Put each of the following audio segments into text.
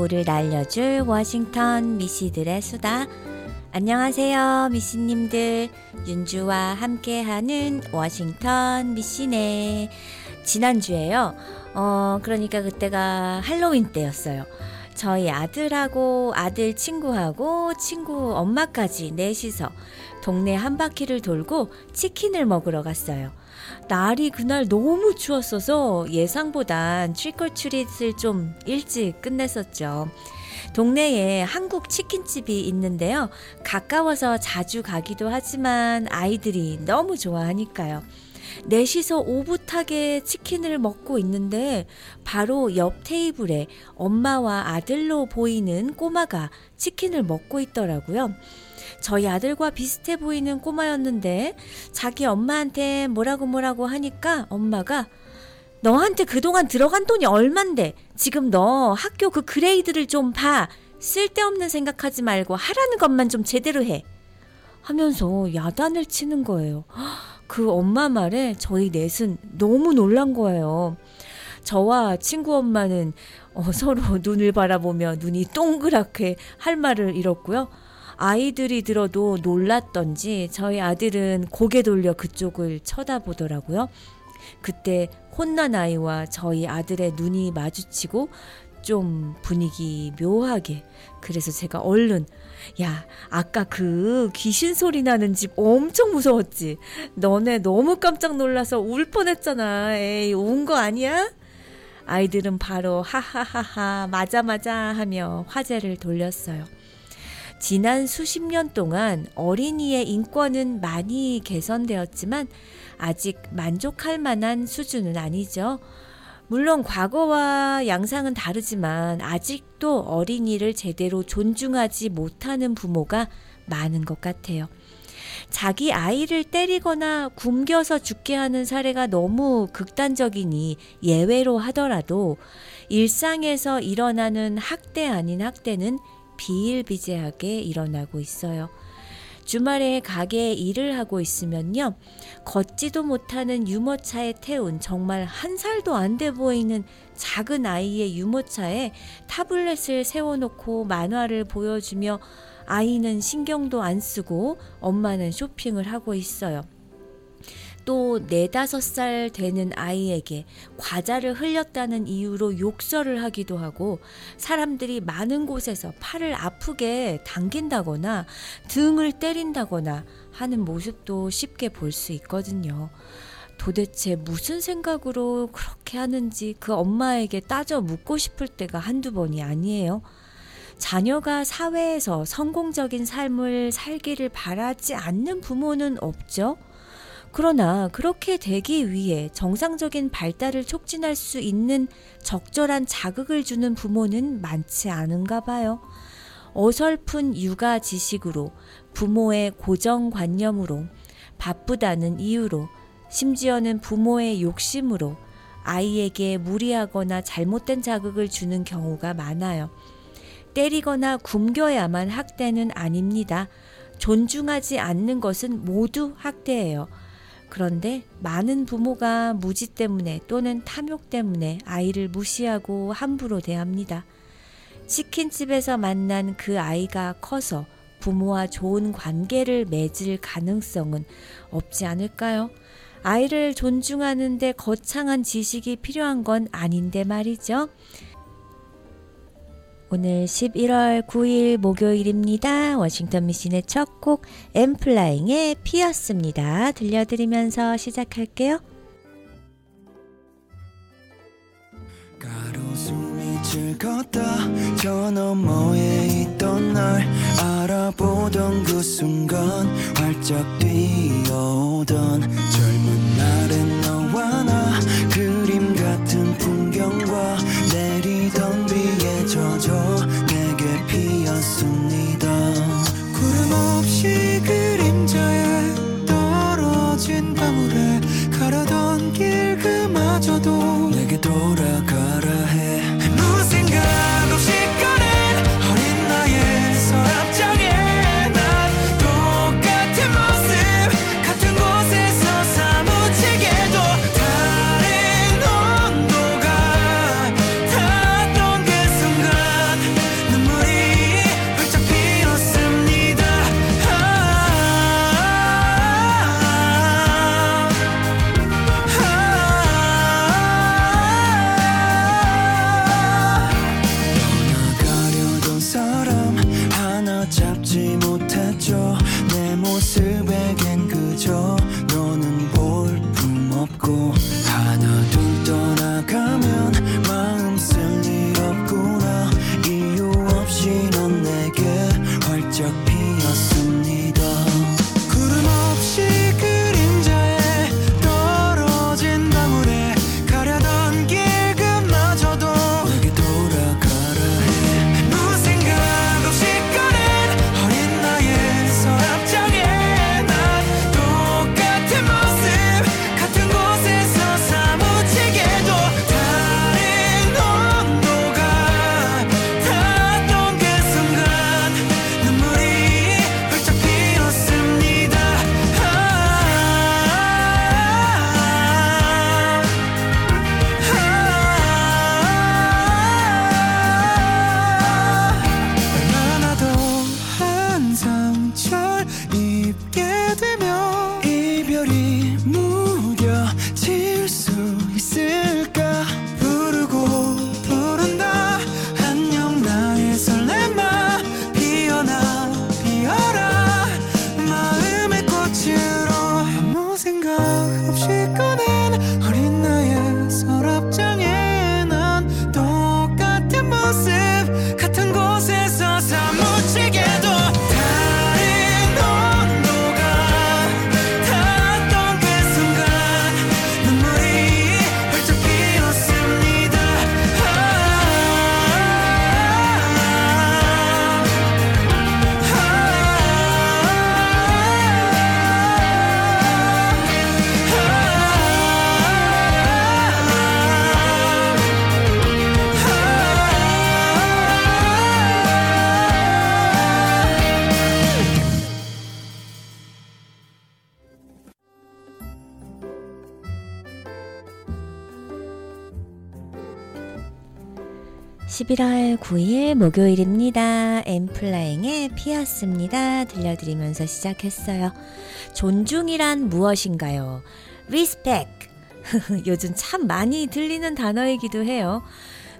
오후를 날려줄 워싱턴 미씨들의 수다. 안녕하세요, 미씨님들. 윤주와 함께하는 워싱턴 미씨네. 지난주에요. 어, 그러니까 그때가 할로윈 때였어요. 저희 아들하고 아들 친구하고 친구 엄마까지 넷이서 동네 한 바퀴를 돌고 치킨을 먹으러 갔어요. 날이 그날 너무 추웠어서 예상보단 트리컬트릿을 좀 일찍 끝냈었죠. 동네에 한국 치킨집이 있는데요. 가까워서 자주 가기도 하지만 아이들이 너무 좋아하니까요. 넷이서 오붓하게 치킨을 먹고 있는데 바로 옆 테이블에 엄마와 아들로 보이는 꼬마가 치킨을 먹고 있더라고요. 저희 아들과 비슷해 보이는 꼬마였는데 자기 엄마한테 뭐라고 뭐라고 하니까 엄마가 너한테 그동안 들어간 돈이 얼만데 지금 너 학교 그 그레이드를 좀 봐. 쓸데없는 생각하지 말고 하라는 것만 좀 제대로 해. 하면서 야단을 치는 거예요. 그 엄마 말에 저희 넷은 너무 놀란 거예요. 저와 친구 엄마는 어, 서로 눈을 바라보며 눈이 동그랗게 할 말을 잃었고요. 아이들이 들어도 놀랐던지 저희 아들은 고개 돌려 그쪽을 쳐다보더라고요. 그때 혼난 아이와 저희 아들의 눈이 마주치고 좀 분위기 묘하게 그래서 제가 얼른 야 아까 그 귀신 소리 나는 집 엄청 무서웠지 너네 너무 깜짝 놀라서 울 뻔했잖아 에이 운 거 아니야? 아이들은 바로 하하하하 맞아 맞아 하며 화제를 돌렸어요. 지난 수십 년 동안 어린이의 인권은 많이 개선되었지만 아직 만족할 만한 수준은 아니죠. 물론 과거와 양상은 다르지만 아직도 어린이를 제대로 존중하지 못하는 부모가 많은 것 같아요. 자기 아이를 때리거나 굶겨서 죽게 하는 사례가 너무 극단적이니 예외로 하더라도 일상에서 일어나는 학대 아닌 학대는 비일비재하게 일어나고 있어요. 주말에 가게에 일을 하고 있으면요. 걷지도 못하는 유모차에 태운 정말 한 살도 안 돼 보이는 작은 아이의 유모차에 타블렛을 세워놓고 만화를 보여주며 아이는 신경도 안 쓰고 엄마는 쇼핑을 하고 있어요. 또 네다섯 살 되는 아이에게 과자를 흘렸다는 이유로 욕설을 하기도 하고 사람들이 많은 곳에서 팔을 아프게 당긴다거나 등을 때린다거나 하는 모습도 쉽게 볼 수 있거든요. 도대체 무슨 생각으로 그렇게 하는지 그 엄마에게 따져 묻고 싶을 때가 한두 번이 아니에요. 자녀가 사회에서 성공적인 삶을 살기를 바라지 않는 부모는 없죠. 그러나 그렇게 되기 위해 정상적인 발달을 촉진할 수 있는 적절한 자극을 주는 부모는 많지 않은가 봐요. 어설픈 육아 지식으로 부모의 고정관념으로 바쁘다는 이유로 심지어는 부모의 욕심으로 아이에게 무리하거나 잘못된 자극을 주는 경우가 많아요. 때리거나 굶겨야만 학대는 아닙니다. 존중하지 않는 것은 모두 학대예요. 그런데 많은 부모가 무지 때문에 또는 탐욕 때문에 아이를 무시하고 함부로 대합니다. 치킨집에서 만난 그 아이가 커서 부모와 좋은 관계를 맺을 가능성은 없지 않을까요? 아이를 존중하는데 거창한 지식이 필요한 건 아닌데 말이죠. 오늘 11월 9일 목요일입니다. 워싱턴 미신의 첫 곡 엠플라잉의 피었습니다. 들려드리면서 시작할게요. 가로수이 즐겁다 저 너머에 있던 날 알아보던 그 순간 활짝 뛰어오던 젊은 날엔 너와 나 그림 같은 풍경과 내리던 비에 젖어 내게 피었습니다. 구름 없이 그림자에 떨어진 방울에 가려던 길 그마저도 내게 돌아가 11월 9일 목요일입니다. 엠플라잉의 피었습니다. 들려드리면서 시작했어요. 존중이란 무엇인가요? respect. 요즘 참 많이 들리는 단어이기도 해요.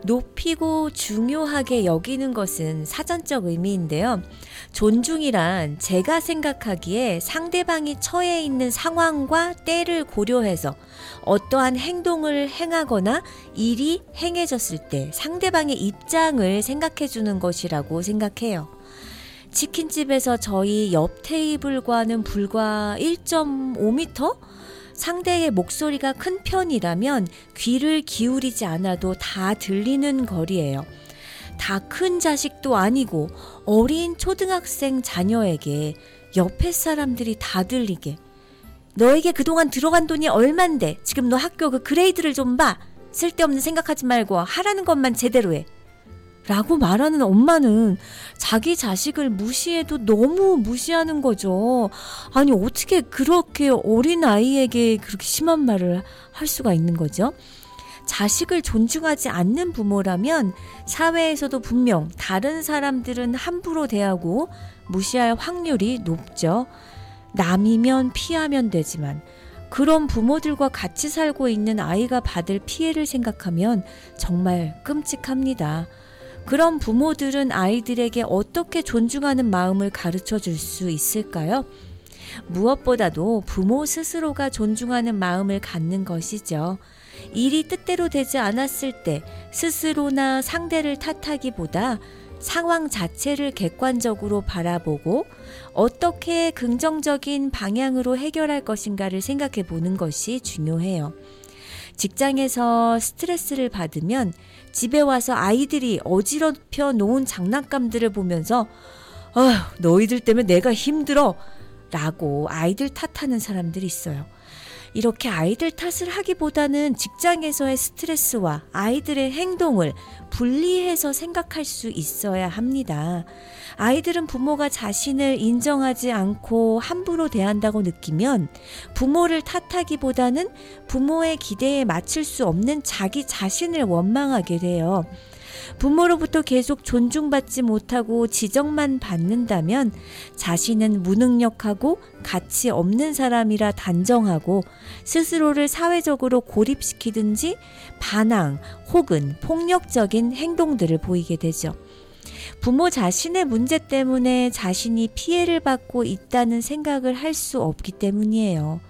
높이고 중요하게 여기는 것은 사전적 의미인데요. 존중이란 제가 생각하기에 상대방이 처해 있는 상황과 때를 고려해서 어떠한 행동을 행하거나 일이 행해졌을 때 상대방의 입장을 생각해 주는 것이라고 생각해요. 치킨집에서 저희 옆 테이블과는 불과 1.5m? 상대의 목소리가 큰 편이라면 귀를 기울이지 않아도 다 들리는 거리예요. 다 큰 자식도 아니고 어린 초등학생 자녀에게 옆에 사람들이 다 들리게. 너에게 그동안 들어간 돈이 얼만데 지금 너 학교 그 그레이드를 좀 봐. 쓸데없는 생각하지 말고 하라는 것만 제대로 해. 라고 말하는 엄마는 자기 자식을 무시해도 너무 무시하는 거죠. 아니, 어떻게 그렇게 어린 아이에게 그렇게 심한 말을 할 수가 있는 거죠? 자식을 존중하지 않는 부모라면 사회에서도 분명 다른 사람들은 함부로 대하고 무시할 확률이 높죠. 남이면 피하면 되지만 그런 부모들과 같이 살고 있는 아이가 받을 피해를 생각하면 정말 끔찍합니다. 그런 부모들은 아이들에게 어떻게 존중하는 마음을 가르쳐 줄 수 있을까요? 무엇보다도 부모 스스로가 존중하는 마음을 갖는 것이죠. 일이 뜻대로 되지 않았을 때 스스로나 상대를 탓하기보다 상황 자체를 객관적으로 바라보고 어떻게 긍정적인 방향으로 해결할 것인가를 생각해 보는 것이 중요해요. 직장에서 스트레스를 받으면 집에 와서 아이들이 어지럽혀 놓은 장난감들을 보면서 아, 너희들 때문에 내가 힘들어 라고 아이들 탓하는 사람들이 있어요. 이렇게 아이들 탓을 하기보다는 직장에서의 스트레스와 아이들의 행동을 분리해서 생각할 수 있어야 합니다. 아이들은 부모가 자신을 인정하지 않고 함부로 대한다고 느끼면 부모를 탓하기보다는 부모의 기대에 맞출 수 없는 자기 자신을 원망하게 돼요. 부모로부터 계속 존중받지 못하고 지적만 받는다면 자신은 무능력하고 가치 없는 사람이라 단정하고 스스로를 사회적으로 고립시키든지 반항 혹은 폭력적인 행동들을 보이게 되죠. 부모 자신의 문제 때문에 자신이 피해를 받고 있다는 생각을 할 수 없기 때문이에요.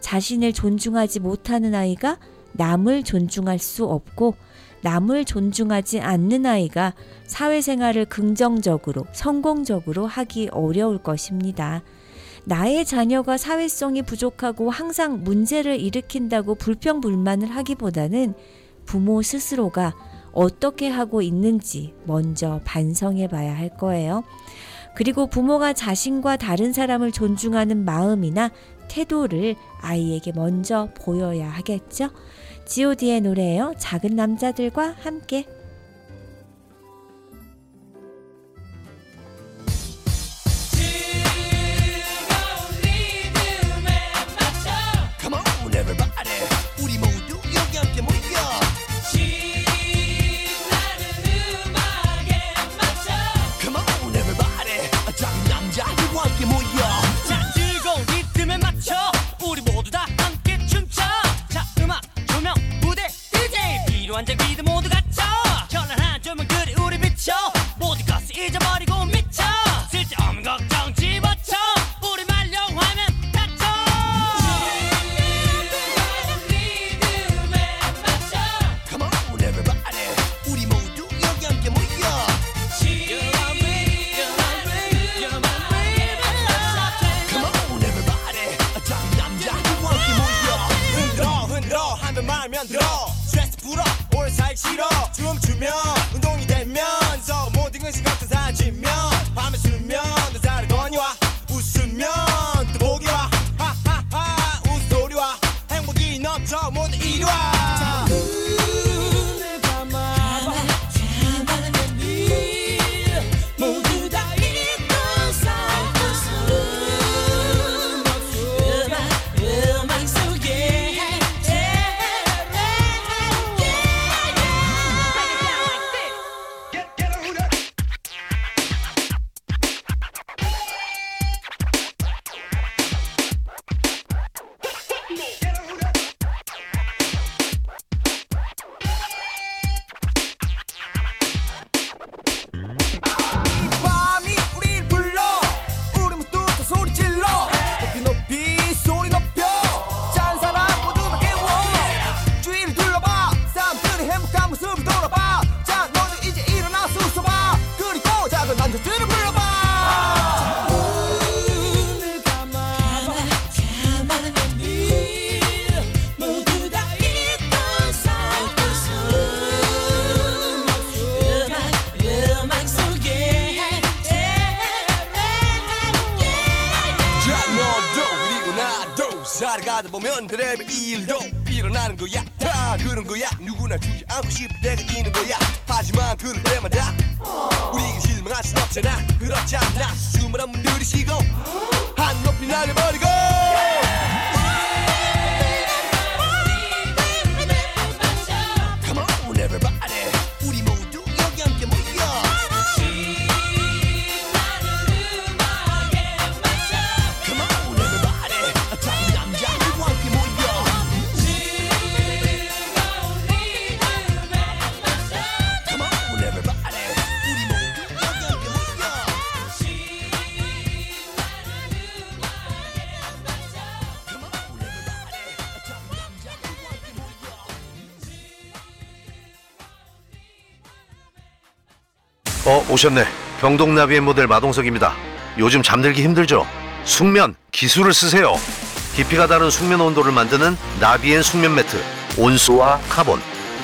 자신을 존중하지 못하는 아이가 남을 존중할 수 없고 남을 존중하지 않는 아이가 사회생활을 긍정적으로, 성공적으로 하기 어려울 것입니다. 나의 자녀가 사회성이 부족하고 항상 문제를 일으킨다고 불평불만을 하기보다는 부모 스스로가 어떻게 하고 있는지 먼저 반성해 봐야 할 거예요. 그리고 부모가 자신과 다른 사람을 존중하는 마음이나 태도를 아이에게 먼저 보여야 하겠죠. God의 노래예요. 작은 남자들과 함께. 필요한 장비들 모두 갖춰. 현란한 조명들이 우리 비춰. 모든 것을 잊어버리고 들이쉬고 한 높이 날려버리고 오셨네. 경동나비엔 모델 마동석입니다. 요즘 잠들기 힘들죠? 숙면, 기술을 쓰세요. 깊이가 다른 숙면 온도를 만드는 나비엔 숙면 매트. 온수와 카본.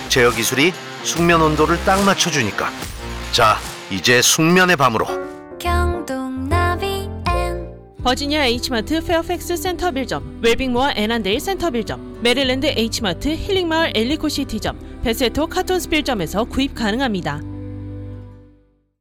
제어 기술이 숙면 온도를 딱 맞춰주니까. 자, 이제 숙면의 밤으로. 경동나비엔 버지니아 H마트 페어팩스 센터 빌점, 웰빙모어 애난데일 센터 빌점, 메릴랜드 H마트 힐링마을 엘리코시티점, 베세토 카톤스필점에서 구입 가능합니다.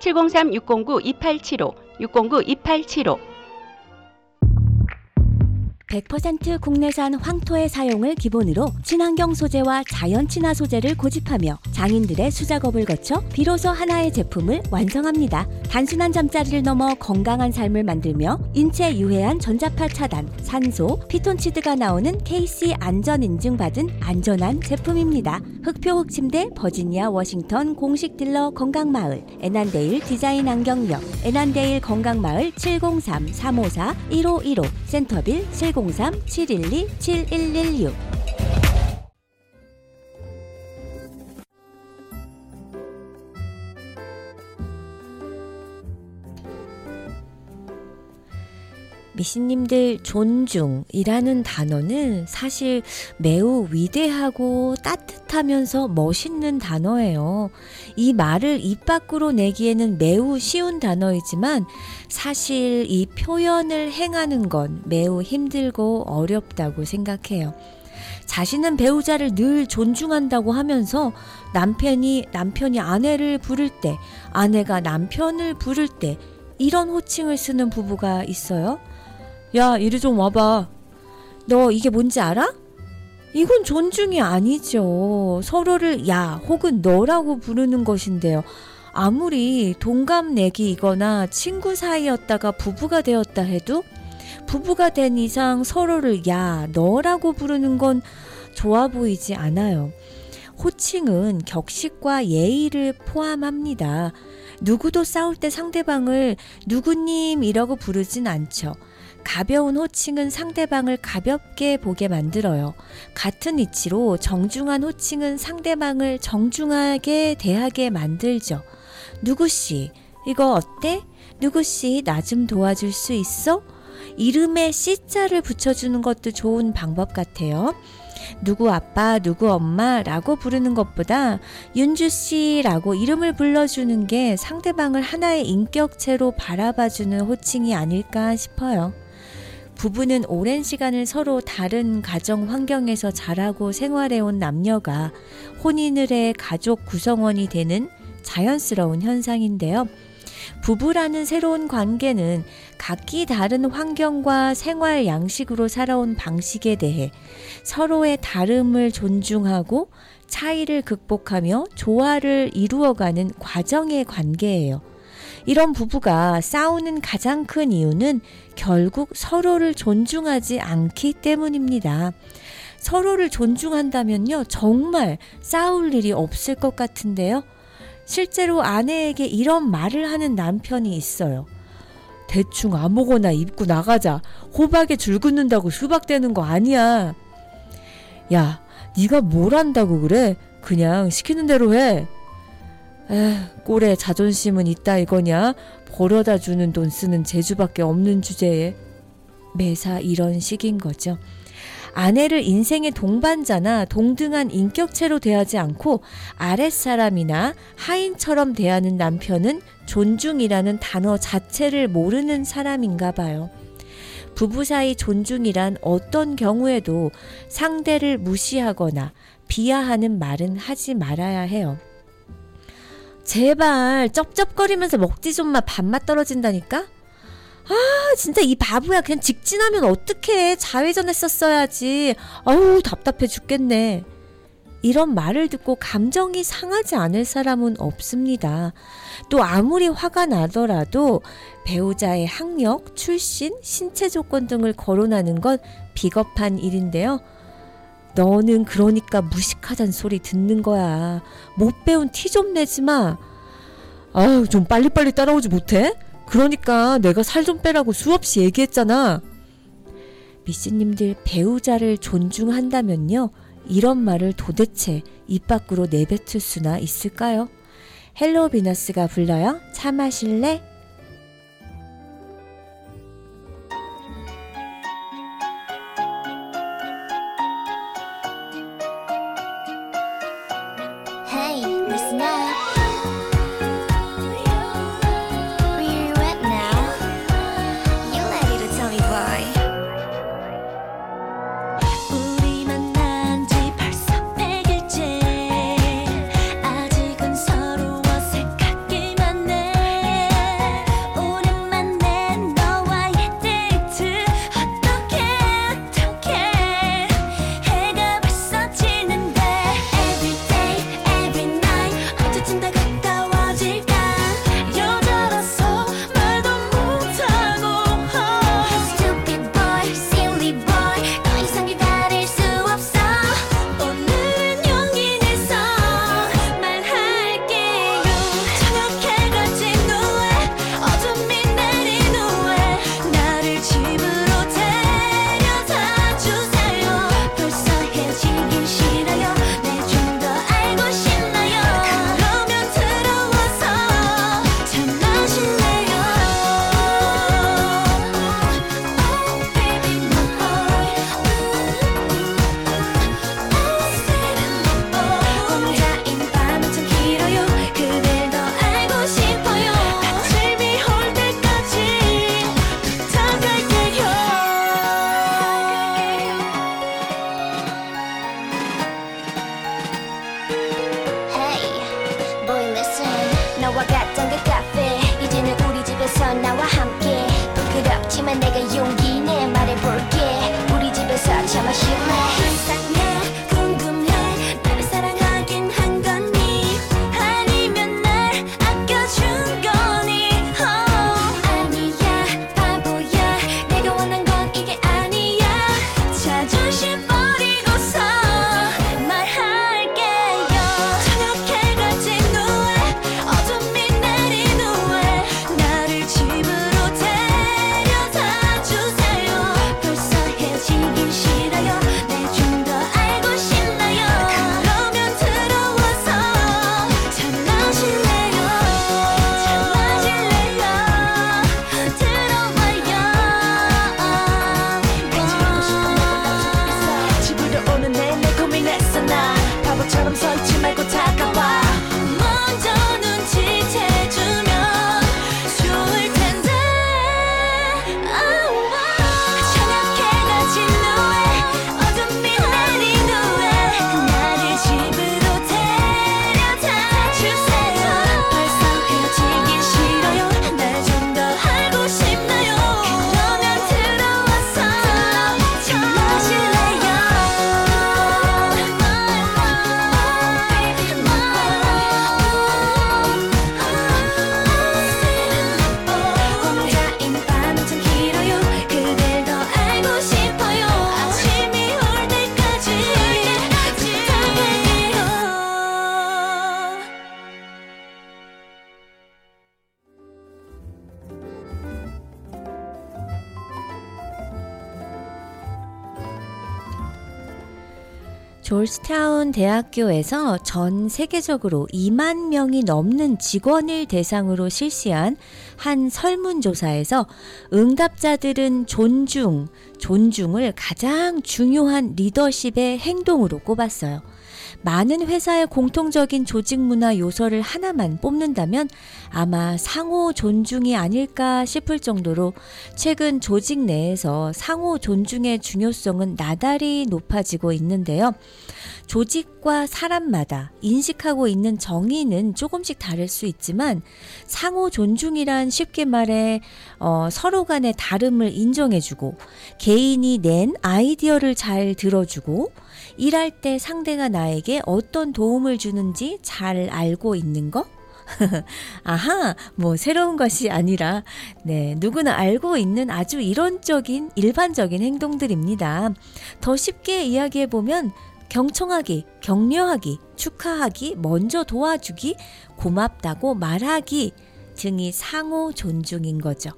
703-609-2875, 609-2875. 100% 국내산 황토의 사용을 기본으로 친환경 소재와 자연 친화 소재를 고집하며 장인들의 수작업을 거쳐 비로소 하나의 제품을 완성합니다. 단순한 잠자리를 넘어 건강한 삶을 만들며 인체 유해한 전자파 차단, 산소, 피톤치드가 나오는 KC 안전 인증받은 안전한 제품입니다. 흙표 흙 침대 버지니아 워싱턴 공식 딜러 건강마을 애난데일 디자인 안경역 애난데일 건강마을 703-354-1515 센터빌 703-712-7116 미신님들 존중이라는 단어는 사실 매우 위대하고 따뜻하면서 멋있는 단어예요. 이 말을 입 밖으로 내기에는 매우 쉬운 단어이지만 사실 이 표현을 행하는 건 매우 힘들고 어렵다고 생각해요. 자신은 배우자를 늘 존중한다고 하면서 남편이 남편이 아내를 부를 때, 아내가 남편을 부를 때 이런 호칭을 쓰는 부부가 있어요. 야, 이리 좀 와봐. 너 이게 뭔지 알아? 이건 존중이 아니죠. 서로를 야 혹은 너라고 부르는 것인데요. 아무리 동갑내기이거나 친구 사이였다가 부부가 되었다 해도 부부가 된 이상 서로를 야, 너라고 부르는 건 좋아 보이지 않아요. 호칭은 격식과 예의를 포함합니다. 누구도 싸울 때 상대방을 누구님이라고 부르진 않죠. 가벼운 호칭은 상대방을 가볍게 보게 만들어요. 같은 이치로 정중한 호칭은 상대방을 정중하게 대하게 만들죠. 누구씨, 이거 어때? 누구씨, 나 좀 도와줄 수 있어? 이름에 씨자를 붙여주는 것도 좋은 방법 같아요. 누구 아빠, 누구 엄마 라고 부르는 것보다 윤주 씨라고 이름을 불러주는 게 상대방을 하나의 인격체로 바라봐주는 호칭이 아닐까 싶어요. 부부는 오랜 시간을 서로 다른 가정 환경에서 자라고 생활해온 남녀가 혼인을 해 가족 구성원이 되는 자연스러운 현상인데요. 부부라는 새로운 관계는 각기 다른 환경과 생활 양식으로 살아온 방식에 대해 서로의 다름을 존중하고 차이를 극복하며 조화를 이루어가는 과정의 관계예요. 이런 부부가 싸우는 가장 큰 이유는 결국 서로를 존중하지 않기 때문입니다. 서로를 존중한다면요, 정말 싸울 일이 없을 것 같은데요. 실제로 아내에게 이런 말을 하는 남편이 있어요. 대충 아무거나 입고 나가자. 호박에 줄 긋는다고 수박되는 거 아니야. 야, 네가 뭘 한다고 그래? 그냥 시키는 대로 해. 에, 꼴에 자존심은 있다 이거냐? 벌어다 주는 돈 쓰는 재주밖에 없는 주제에 매사 이런 식인 거죠. 아내를 인생의 동반자나 동등한 인격체로 대하지 않고 아랫사람이나 하인처럼 대하는 남편은 존중이라는 단어 자체를 모르는 사람인가 봐요. 부부 사이 존중이란 어떤 경우에도 상대를 무시하거나 비하하는 말은 하지 말아야 해요. 제발 쩝쩝거리면서 먹지 좀마 밥맛 떨어진다니까? 아 진짜 이 바보야. 그냥 직진하면 어떡해. 좌회전 했었어야지. 아우 답답해 죽겠네. 이런 말을 듣고 감정이 상하지 않을 사람은 없습니다. 또 아무리 화가 나더라도 배우자의 학력, 출신, 신체 조건 등을 거론하는 건 비겁한 일인데요 너는 그러니까 무식하단 소리 듣는 거야 못 배운 티 좀 내지 마 아유 좀 빨리빨리 따라오지 못해? 그러니까 내가 살 좀 빼라고 수없이 얘기했잖아. 미씨님들 배우자를 존중한다면요. 이런 말을 도대체 입 밖으로 내뱉을 수나 있을까요? 헬로 비너스가 불러요. 차 마실래? 대학교에서 전 세계적으로 2만 명이 넘는 직원을 대상으로 실시한 한 설문조사에서 응답자들은 존중, 존중을 가장 중요한 리더십의 행동으로 꼽았어요. 많은 회사의 공통적인 조직 문화 요소를 하나만 뽑는다면 아마 상호 존중이 아닐까 싶을 정도로 최근 조직 내에서 상호 존중의 중요성은 나달이 높아지고 있는데요. 조직과 사람마다 인식하고 있는 정의는 조금씩 다를 수 있지만 상호 존중이란 쉽게 말해 어, 서로 간의 다름을 인정해주고 개인이 낸 아이디어를 잘 들어주고 일할 때 상대가 나에게 어떤 도움을 주는지 잘 알고 있는 거? 아하, 뭐 새로운 것이 아니라, 네, 누구나 알고 있는 아주 이론적인 일반적인 행동들입니다. 더 쉽게 이야기해 보면, 경청하기, 격려하기, 축하하기, 먼저 도와주기, 고맙다고 말하기 등이 상호 존중인 거죠.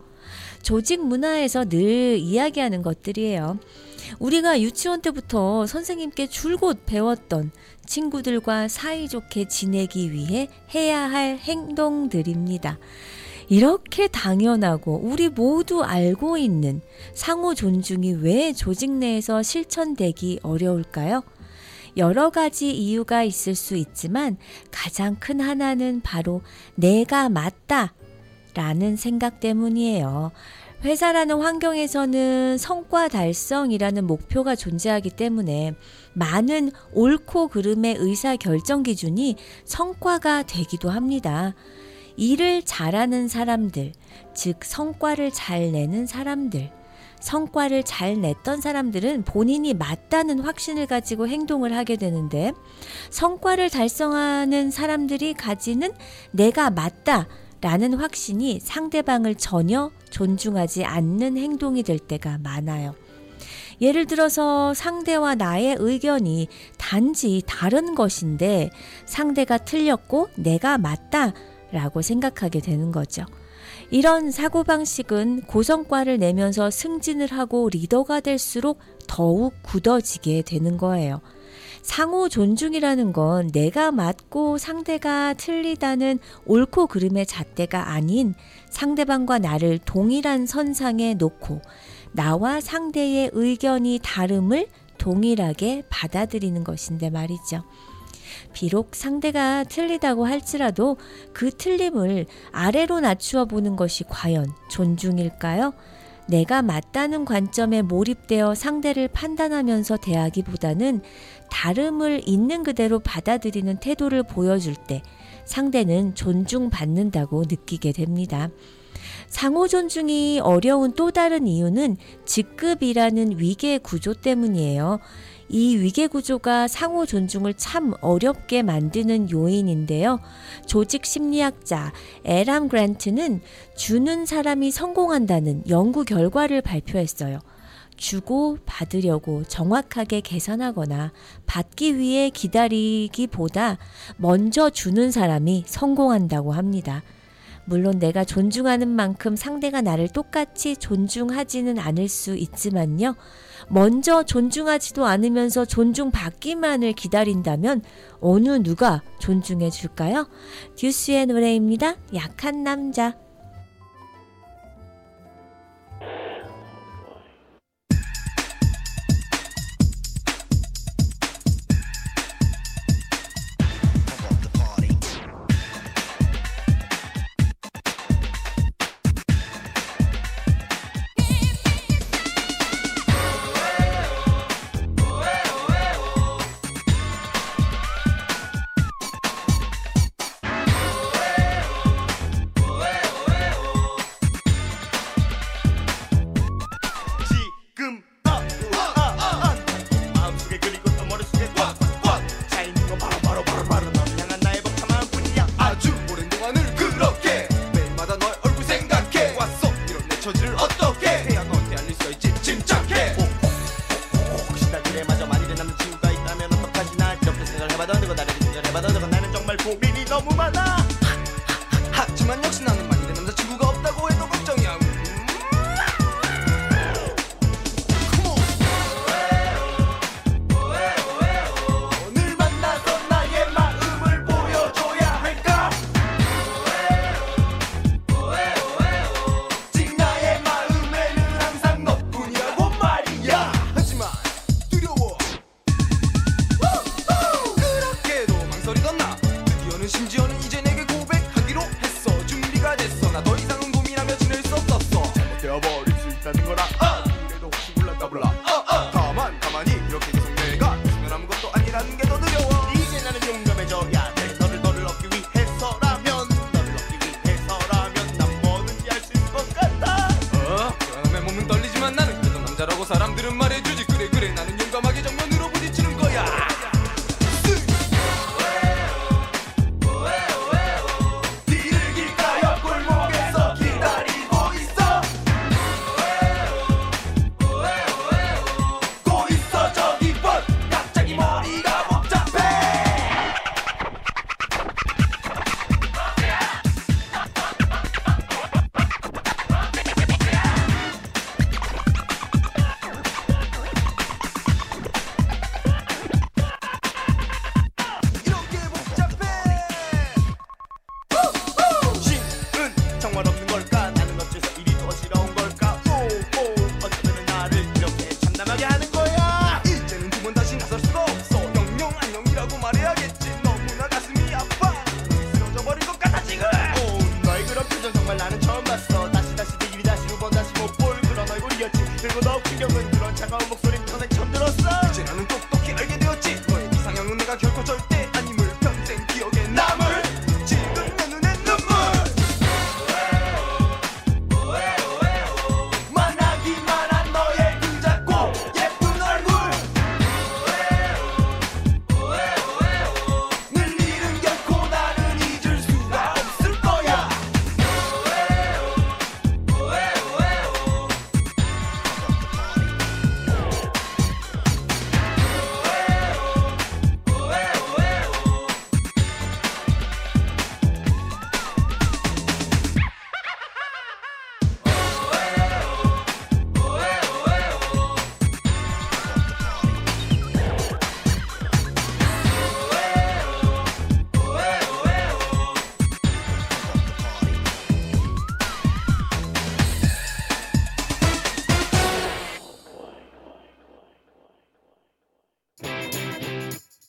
조직 문화에서 늘 이야기하는 것들이에요. 우리가 유치원 때부터 선생님께 줄곧 배웠던 친구들과 사이좋게 지내기 위해 해야 할 행동들입니다. 이렇게 당연하고 우리 모두 알고 있는 상호 존중이 왜 조직 내에서 실천되기 어려울까요? 여러 가지 이유가 있을 수 있지만 가장 큰 하나는 바로 내가 맞다 라는 생각 때문이에요. 회사라는 환경에서는 성과 달성이라는 목표가 존재하기 때문에 많은 옳고 그름의 의사 결정 기준이 성과가 되기도 합니다. 일을 잘하는 사람들, 즉 성과를 잘 내는 사람들, 성과를 잘 냈던 사람들은 본인이 맞다는 확신을 가지고 행동을 하게 되는데 성과를 달성하는 사람들이 가지는 내가 맞다 라는 확신이 상대방을 전혀 존중하지 않는 행동이 될 때가 많아요. 예를 들어서 상대와 나의 의견이 단지 다른 것인데 상대가 틀렸고 내가 맞다 라고 생각하게 되는 거죠. 이런 사고방식은 고성과를 내면서 승진을 하고 리더가 될수록 더욱 굳어지게 되는 거예요. 상호 존중이라는 건 내가 맞고 상대가 틀리다는 옳고 그름의 잣대가 아닌 상대방과 나를 동일한 선상에 놓고 나와 상대의 의견이 다름을 동일하게 받아들이는 것인데 말이죠. 비록 상대가 틀리다고 할지라도 그 틀림을 아래로 낮추어 보는 것이 과연 존중일까요? 내가 맞다는 관점에 몰입되어 상대를 판단하면서 대하기보다는 다름을 있는 그대로 받아들이는 태도를 보여줄 때 상대는 존중받는다고 느끼게 됩니다. 상호 존중이 어려운 또 다른 이유는 직급이라는 위계 구조 때문이에요. 이 위계 구조가 상호 존중을 참 어렵게 만드는 요인인데요. 조직 심리학자 에람 그랜트는 주는 사람이 성공한다는 연구 결과를 발표했어요. 주고 받으려고 정확하게 계산하거나 받기 위해 기다리기보다 먼저 주는 사람이 성공한다고 합니다. 물론 내가 존중하는 만큼 상대가 나를 똑같이 존중하지는 않을 수 있지만요. 먼저 존중하지도 않으면서 존중받기만을 기다린다면 어느 누가 존중해 줄까요? 듀스의 노래입니다. 약한 남자.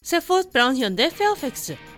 세포드 브라운 현대 페어팩스.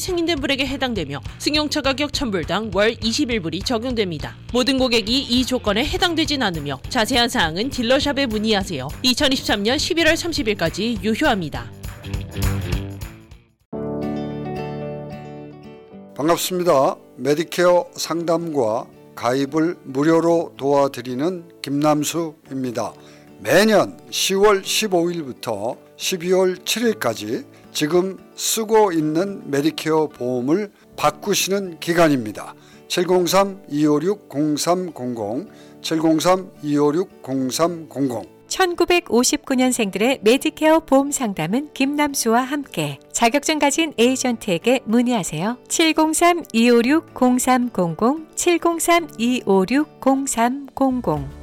승인된 분에게 해당되며 승용차 가격 1000불당 월 21불이 적용됩니다. 모든 고객이 이 조건에 해당되진 않으며 자세한 사항은 딜러샵에 문의하세요. 2023년 11월 30일까지 유효합니다. 반갑습니다. 메디케어 상담과 가입을 무료로 도와드리는 김남수입니다. 매년 10월 15일부터 12월 7일까지 지금 쓰고 있는 메디케어 보험을 바꾸시는 기간입니다. 703-256-0300, 703-256-0300 1959년생들의 메디케어 보험 상담은 김남수와 함께 자격증 가진 에이전트에게 문의하세요. 703-256-0300, 703-256-0300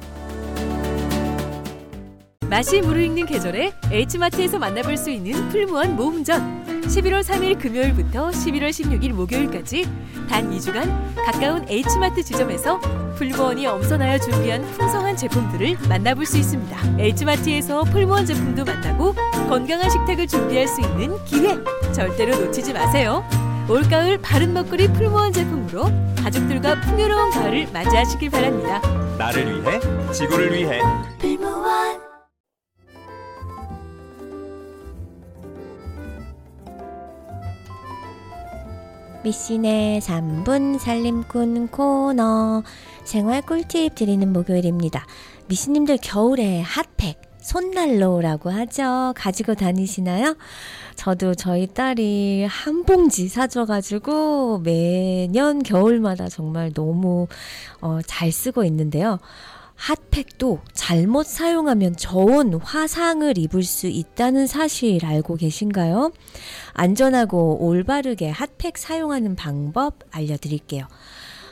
맛이 무르익는 계절에 H마트에서 만나볼 수 있는 풀무원 모음전 11월 3일 금요일부터 11월 16일 목요일까지 단 2주간 가까운 H마트 지점에서 풀무원이 엄선하여 준비한 풍성한 제품들을 만나볼 수 있습니다. H마트에서 풀무원 제품도 만나고 건강한 식탁을 준비할 수 있는 기회 절대로 놓치지 마세요. 올가을 바른 먹거리 풀무원 제품으로 가족들과 풍요로운 가을을 맞이하시길 바랍니다. 나를 위해 지구를 위해 풀무원 미신의 3분 살림꾼 코너 생활 꿀팁 드리는 목요일입니다. 미신님들 겨울에 핫팩 손난로라고 하죠. 가지고 다니시나요? 저도 저희 딸이 한 봉지 사줘가지고 매년 겨울마다 정말 너무 어, 잘 쓰고 있는데요. 핫팩도 잘못 사용하면 저온 화상을 입을 수 있다는 사실 알고 계신가요? 안전하고 올바르게 핫팩 사용하는 방법 알려드릴게요.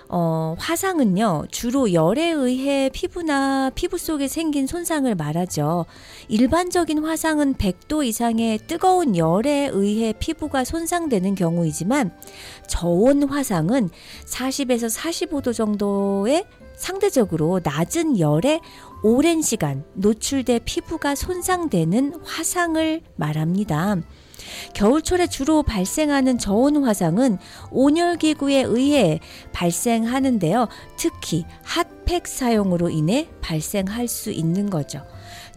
어, 화상은요, 주로 열에 의해 피부나 피부 속에 생긴 손상을 말하죠. 일반적인 화상은 100도 이상의 뜨거운 열에 의해 피부가 손상되는 경우이지만, 저온 화상은 40에서 45도 정도의 상대적으로 낮은 열에 오랜 시간 노출돼 피부가 손상되는 화상을 말합니다. 겨울철에 주로 발생하는 저온 화상은 온열기구에 의해 발생하는데요. 특히 핫팩 사용으로 인해 발생할 수 있는 거죠.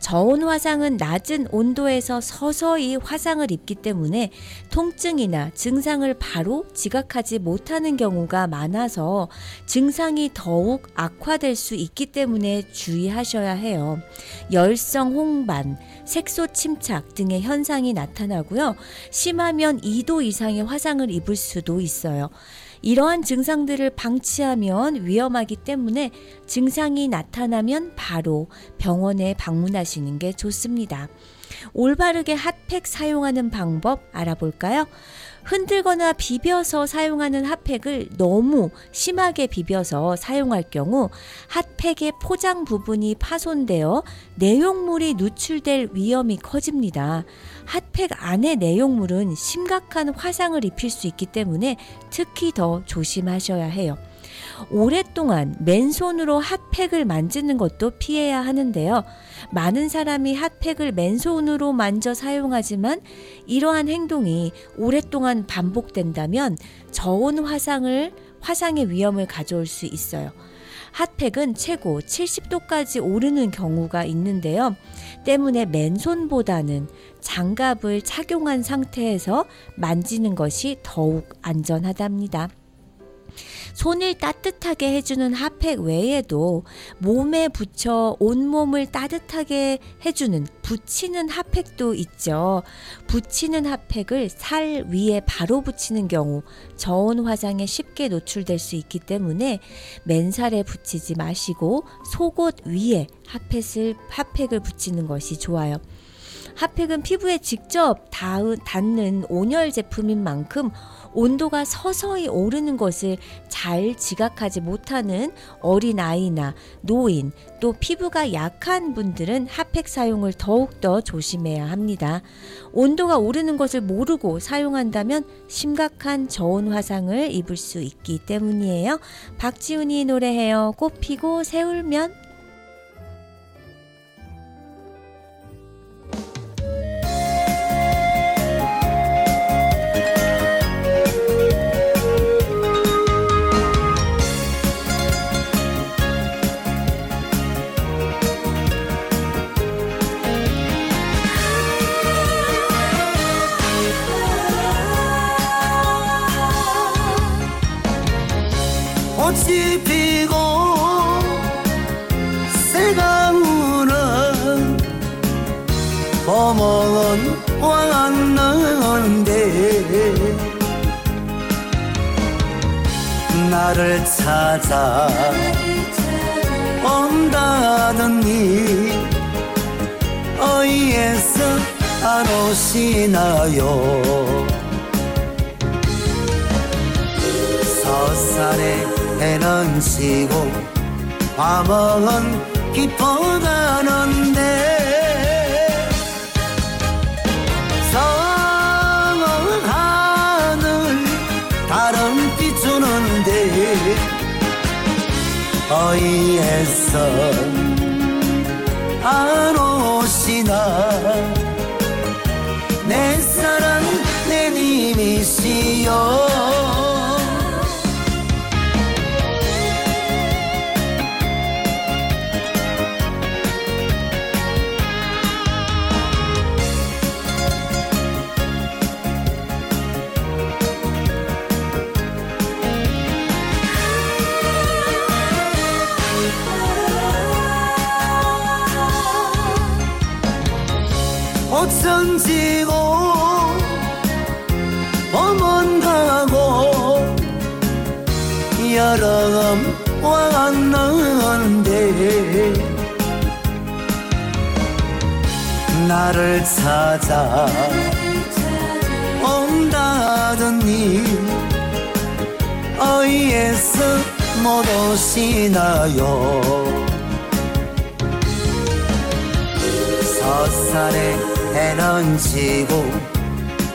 저온 화상은 낮은 온도에서 서서히 화상을 입기 때문에 통증이나 증상을 바로 지각하지 못하는 경우가 많아서 증상이 더욱 악화될 수 있기 때문에 주의하셔야 해요. 열성 홍반, 색소 침착 등의 현상이 나타나고요. 심하면 2도 이상의 화상을 입을 수도 있어요. 이러한 증상들을 방치하면 위험하기 때문에 증상이 나타나면 바로 병원에 방문하시는 게 좋습니다. 올바르게 핫팩 사용하는 방법 알아볼까요? 흔들거나 비벼서 사용하는 핫팩을 너무 심하게 비벼서 사용할 경우 핫팩의 포장 부분이 파손되어 내용물이 누출될 위험이 커집니다. 핫팩 안의 내용물은 심각한 화상을 입힐 수 있기 때문에 특히 더 조심하셔야 해요. 오랫동안 맨손으로 핫팩을 만지는 것도 피해야 하는데요. 많은 사람이 핫팩을 맨손으로 만져 사용하지만 이러한 행동이 오랫동안 반복된다면 저온 화상을 화상의 위험을 가져올 수 있어요. 핫팩은 최고 70도까지 오르는 경우가 있는데요. 때문에 맨손보다는 장갑을 착용한 상태에서 만지는 것이 더욱 안전하답니다. 손을 따뜻하게 해주는 핫팩 외에도 몸에 붙여 온몸을 따뜻하게 해주는 붙이는 핫팩도 있죠. 붙이는 핫팩을 살 위에 바로 붙이는 경우 저온 화상에 쉽게 노출될 수 있기 때문에 맨살에 붙이지 마시고 속옷 위에 핫팩을, 핫팩을 붙이는 것이 좋아요. 핫팩은 피부에 직접 닿는 온열 제품인 만큼 온도가 서서히 오르는 것을 잘 지각하지 못하는 어린 아이나 노인 또 피부가 약한 분들은 핫팩 사용을 더욱더 조심해야 합니다. 온도가 오르는 것을 모르고 사용한다면 심각한 저온 화상을 입을 수 있기 때문이에요. 박지훈이 노래해요. 꽃 피고 새울면 나를 찾아 온다더니 어이에서 안 오시나요? 서산에 해는 지고 밤은 깊어가는데 어이에서 안 오시나? 내 사랑 내 님이시여 옷은 지고 봄은 가고 여름 왔는데 나를 찾아 온다더니 어이에서 못 오시나요? 서산에 지고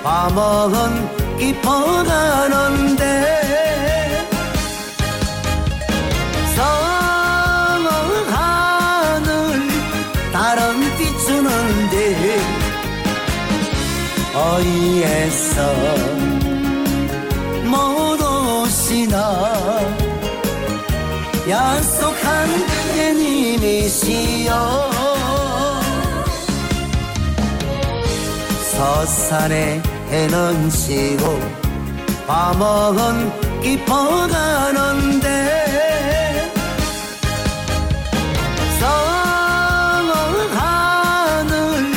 밤은 깊어가는데 성은 하늘 다른 비추는데 어이에서 못 오시나 약속한 예님이시여 서산에 해는 지고 밤은 깊어가는데 성은 하늘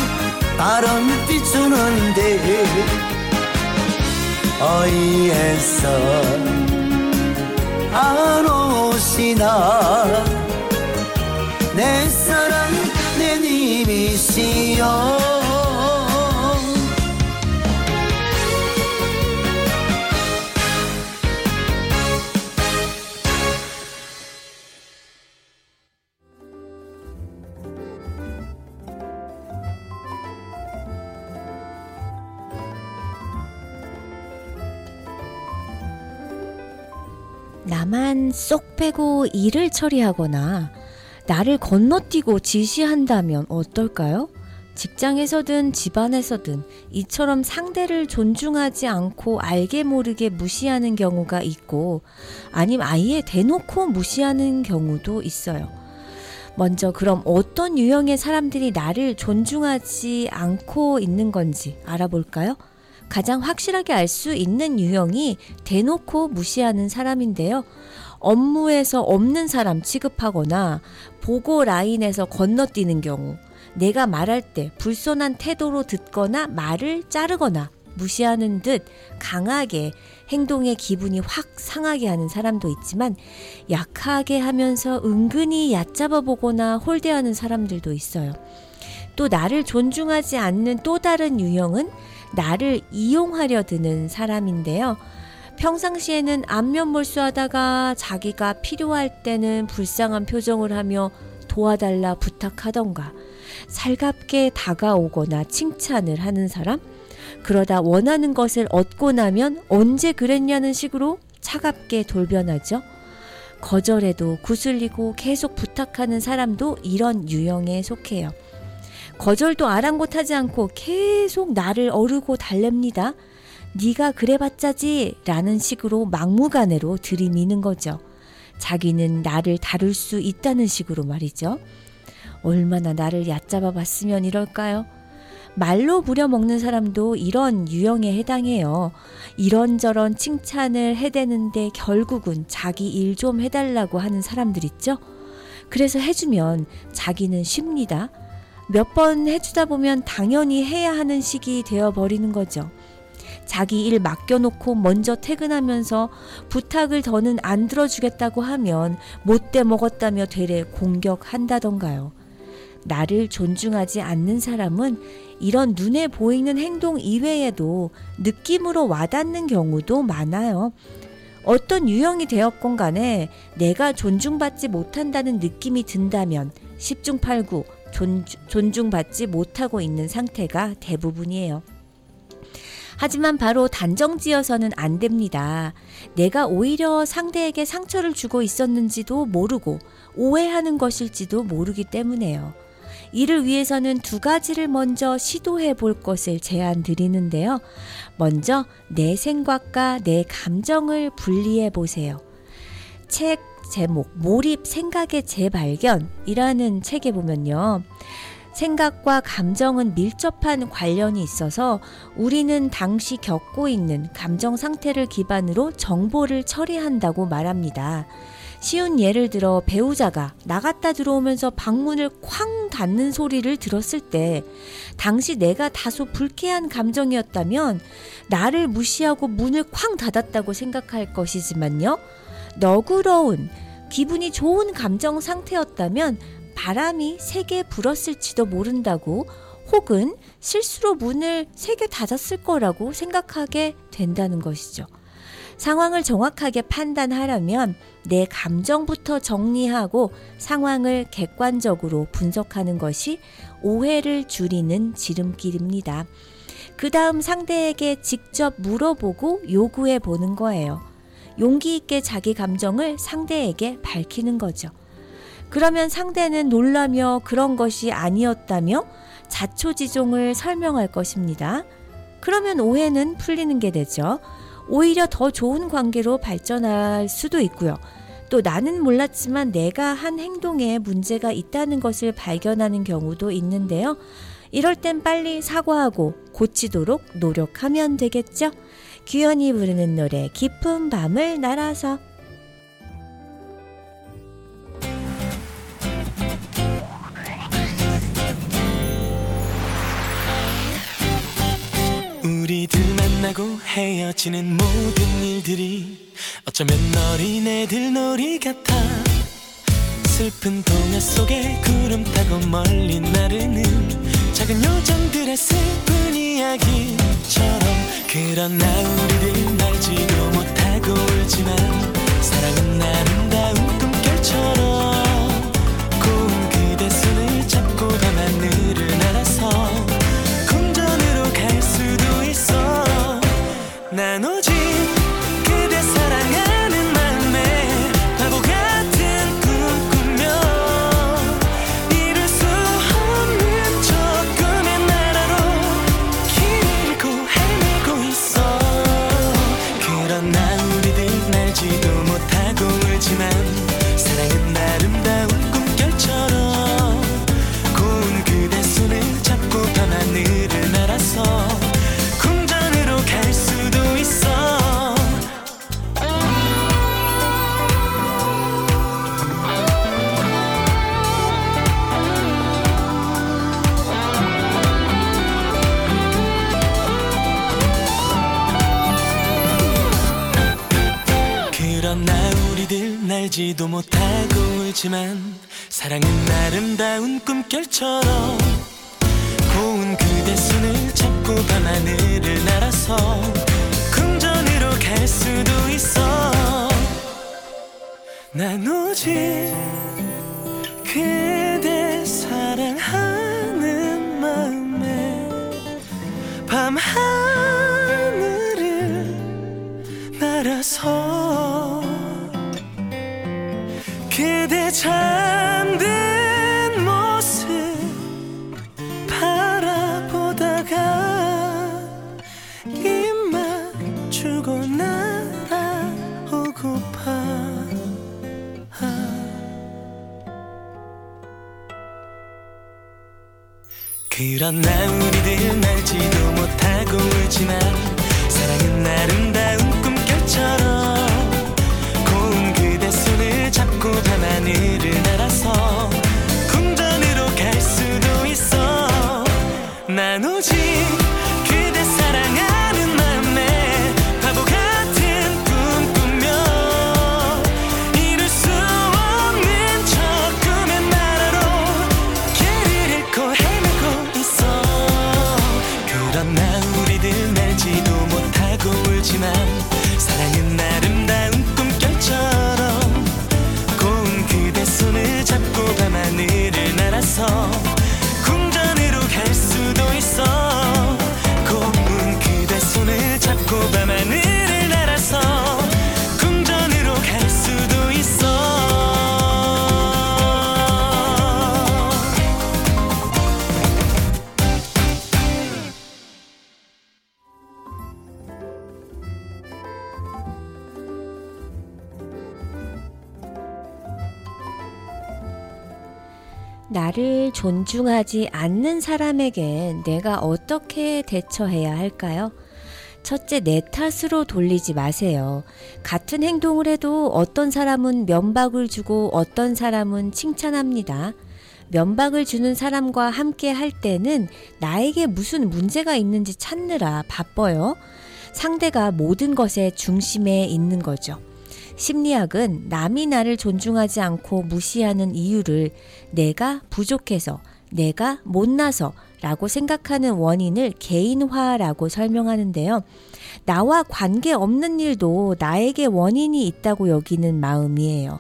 다른 비추는데 어이에서 안 오시나? 내 사랑 내 님이시여 나만 쏙 빼고 일을 처리하거나 나를 건너뛰고 지시한다면 어떨까요? 직장에서든 집안에서든 이처럼 상대를 존중하지 않고 알게 모르게 무시하는 경우가 있고 아니면 아예 대놓고 무시하는 경우도 있어요. 먼저 그럼 어떤 유형의 사람들이 나를 존중하지 않고 있는 건지 알아볼까요? 가장 확실하게 알 수 있는 유형이 대놓고 무시하는 사람인데요. 업무에서 없는 사람 취급하거나 보고 라인에서 건너뛰는 경우, 내가 말할 때 불손한 태도로 듣거나 말을 자르거나 무시하는 듯 강하게 행동의 기분이 확 상하게 하는 사람도 있지만 약하게 하면서 은근히 얕잡아 보거나 홀대하는 사람들도 있어요. 또 나를 존중하지 않는 또 다른 유형은 나를 이용하려 드는 사람인데요. 평상시에는 안면 몰수하다가 자기가 필요할 때는 불쌍한 표정을 하며 도와달라 부탁하던가 살갑게 다가오거나 칭찬을 하는 사람 그러다 원하는 것을 얻고 나면 언제 그랬냐는 식으로 차갑게 돌변하죠. 거절해도 구슬리고 계속 부탁하는 사람도 이런 유형에 속해요. 거절도 아랑곳하지 않고 계속 나를 어르고 달랩니다. 네가 그래봤자지 라는 식으로 막무가내로 들이미는 거죠. 자기는 나를 다룰 수 있다는 식으로 말이죠. 얼마나 나를 얕잡아 봤으면 이럴까요? 말로 부려먹는 사람도 이런 유형에 해당해요. 이런저런 칭찬을 해대는데 결국은 자기 일 좀 해달라고 하는 사람들 있죠? 그래서 해주면 자기는 쉽니다. 몇 번 해주다 보면 당연히 해야 하는 식이 되어버리는 거죠. 자기 일 맡겨놓고 먼저 퇴근하면서 부탁을 더는 안 들어주겠다고 하면 못돼 먹었다며 되레 공격한다던가요. 나를 존중하지 않는 사람은 이런 눈에 보이는 행동 이외에도 느낌으로 와닿는 경우도 많아요. 어떤 유형이 되었건 간에 내가 존중받지 못한다는 느낌이 든다면 10중 8구 존중받지 못하고 있는 상태가 대부분이에요. 하지만 바로 단정 지어서는 안 됩니다. 내가 오히려 상대에게 상처를 주고 있었는지도 모르고 오해하는 것일지도 모르기 때문에요. 이를 위해서는 두 가지를 먼저 시도해 볼 것을 제안 드리는데요. 먼저 내 생각과 내 감정을 분리해 보세요. 책 제목 몰입 생각의 재발견이라는 책에 보면요. 생각과 감정은 밀접한 관련이 있어서 우리는 당시 겪고 있는 감정 상태를 기반으로 정보를 처리한다고 말합니다. 쉬운 예를 들어 배우자가 나갔다 들어오면서 방문을 쾅 닫는 소리를 들었을 때 당시 내가 다소 불쾌한 감정이었다면 나를 무시하고 문을 쾅 닫았다고 생각할 것이지만요. 너그러운 기분이 좋은 감정 상태였다면 바람이 세게 불었을지도 모른다고 혹은 실수로 문을 세게 닫았을 거라고 생각하게 된다는 것이죠. 상황을 정확하게 판단하려면 내 감정부터 정리하고 상황을 객관적으로 분석하는 것이 오해를 줄이는 지름길입니다. 그 다음 상대에게 직접 물어보고 요구해 보는 거예요. 용기 있게 자기 감정을 상대에게 밝히는 거죠. 그러면 상대는 놀라며 그런 것이 아니었다며 자초지종을 설명할 것입니다. 그러면 오해는 풀리는 게 되죠. 오히려 더 좋은 관계로 발전할 수도 있고요. 또 나는 몰랐지만 내가 한 행동에 문제가 있다는 것을 발견하는 경우도 있는데요. 이럴 땐 빨리 사과하고 고치도록 노력하면 되겠죠. 규현이 부르는 노래 깊은 밤을 날아서 우리들 만나고 헤어지는 모든 일들이 어쩌면 어린애들 놀이 같아. 슬픈 동화 속에 구름 타고 멀리 나르는 작은 요정들의 슬픈 이야기처럼 그러나 우리들 알지도 못하고 울지만 사랑은 아름다운 꿈결처럼 난 오직 날지도 못하고 울지만 사랑은 아름다운 꿈결처럼 그대 손을 잡고 밤하늘을 날아서 궁전으로 갈 수도 있어. 난 오직 그대 사랑하는 마음에 밤하늘을 날아서 그대 잠든 모습 바라보다가 입만 주고 날아오고파. 그런 나 우리들 날지도 못하고 울지만 존중하지 않는 사람에겐 내가 어떻게 대처해야 할까요? 첫째, 내 탓으로 돌리지 마세요. 같은 행동을 해도 어떤 사람은 면박을 주고 어떤 사람은 칭찬합니다. 면박을 주는 사람과 함께 할 때는 나에게 무슨 문제가 있는지 찾느라 바빠요. 상대가 모든 것의 중심에 있는 거죠. 심리학은 남이 나를 존중하지 않고 무시하는 이유를 내가 부족해서, 내가 못나서 라고 생각하는 원인을 개인화라고 설명하는데요. 나와 관계 없는 일도 나에게 원인이 있다고 여기는 마음이에요.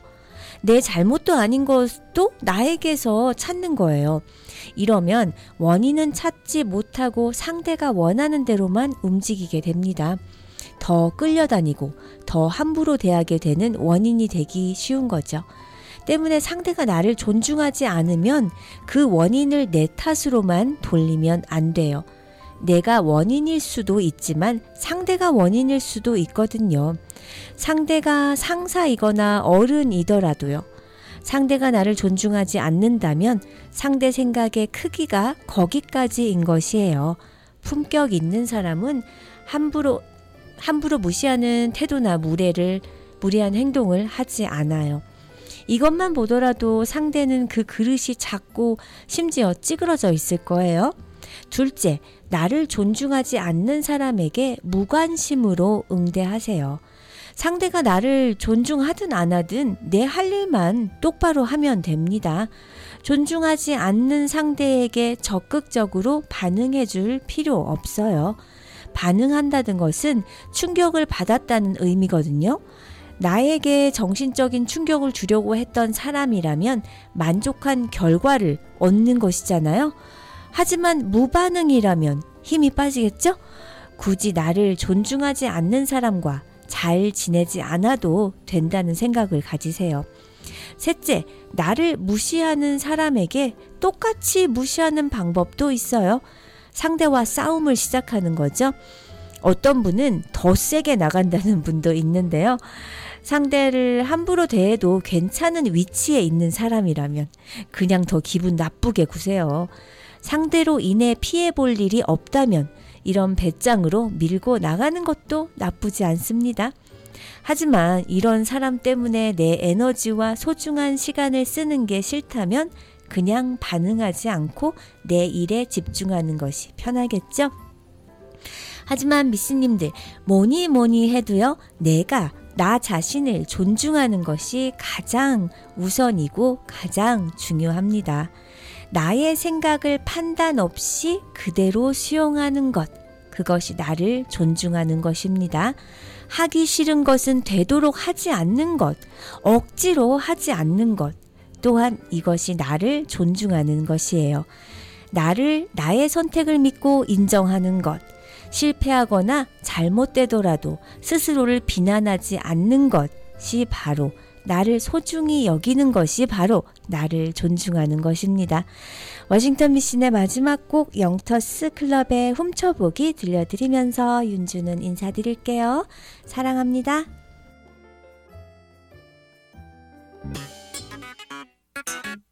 내 잘못도 아닌 것도 나에게서 찾는 거예요. 이러면 원인은 찾지 못하고 상대가 원하는 대로만 움직이게 됩니다. 더 끌려다니고 더 함부로 대하게 되는 원인이 되기 쉬운 거죠. 때문에 상대가 나를 존중하지 않으면 그 원인을 내 탓으로만 돌리면 안 돼요. 내가 원인일 수도 있지만 상대가 원인일 수도 있거든요. 상대가 상사이거나 어른이더라도요. 상대가 나를 존중하지 않는다면 상대 생각의 크기가 거기까지인 것이에요. 품격 있는 사람은 함부로 함부로 무시하는 태도나 무례를 무례한 행동을 하지 않아요. 이것만 보더라도 상대는 그 그릇이 작고 심지어 찌그러져 있을 거예요. 둘째, 나를 존중하지 않는 사람에게 무관심으로 응대하세요. 상대가 나를 존중하든 안 하든 내 할 일만 똑바로 하면 됩니다. 존중하지 않는 상대에게 적극적으로 반응해 줄 필요 없어요. 반응한다는 것은 충격을 받았다는 의미거든요. 나에게 정신적인 충격을 주려고 했던 사람이라면 만족한 결과를 얻는 것이잖아요. 하지만 무반응이라면 힘이 빠지겠죠? 굳이 나를 존중하지 않는 사람과 잘 지내지 않아도 된다는 생각을 가지세요. 셋째, 나를 무시하는 사람에게 똑같이 무시하는 방법도 있어요. 상대와 싸움을 시작하는 거죠. 어떤 분은 더 세게 나간다는 분도 있는데요. 상대를 함부로 대해도 괜찮은 위치에 있는 사람이라면 그냥 더 기분 나쁘게 구세요. 상대로 인해 피해 볼 일이 없다면 이런 배짱으로 밀고 나가는 것도 나쁘지 않습니다. 하지만 이런 사람 때문에 내 에너지와 소중한 시간을 쓰는 게 싫다면 그냥 반응하지 않고 내 일에 집중하는 것이 편하겠죠? 하지만 미스님들, 뭐니 뭐니 해도요, 내가 나 자신을 존중하는 것이 가장 우선이고 가장 중요합니다. 나의 생각을 판단 없이 그대로 수용하는 것. 그것이 나를 존중하는 것입니다. 하기 싫은 것은 되도록 하지 않는 것, 억지로 하지 않는 것. 또한 이것이 나를 존중하는 것이에요. 나를 나의 선택을 믿고 인정하는 것, 실패하거나 잘못되더라도 스스로를 비난하지 않는 것이 바로 나를 소중히 여기는 것이 바로 나를 존중하는 것입니다. 워싱턴 미신의 마지막 곡 영터스 클럽의 훔쳐보기 들려드리면서 윤주는 인사드릴게요. 사랑합니다. Thank you.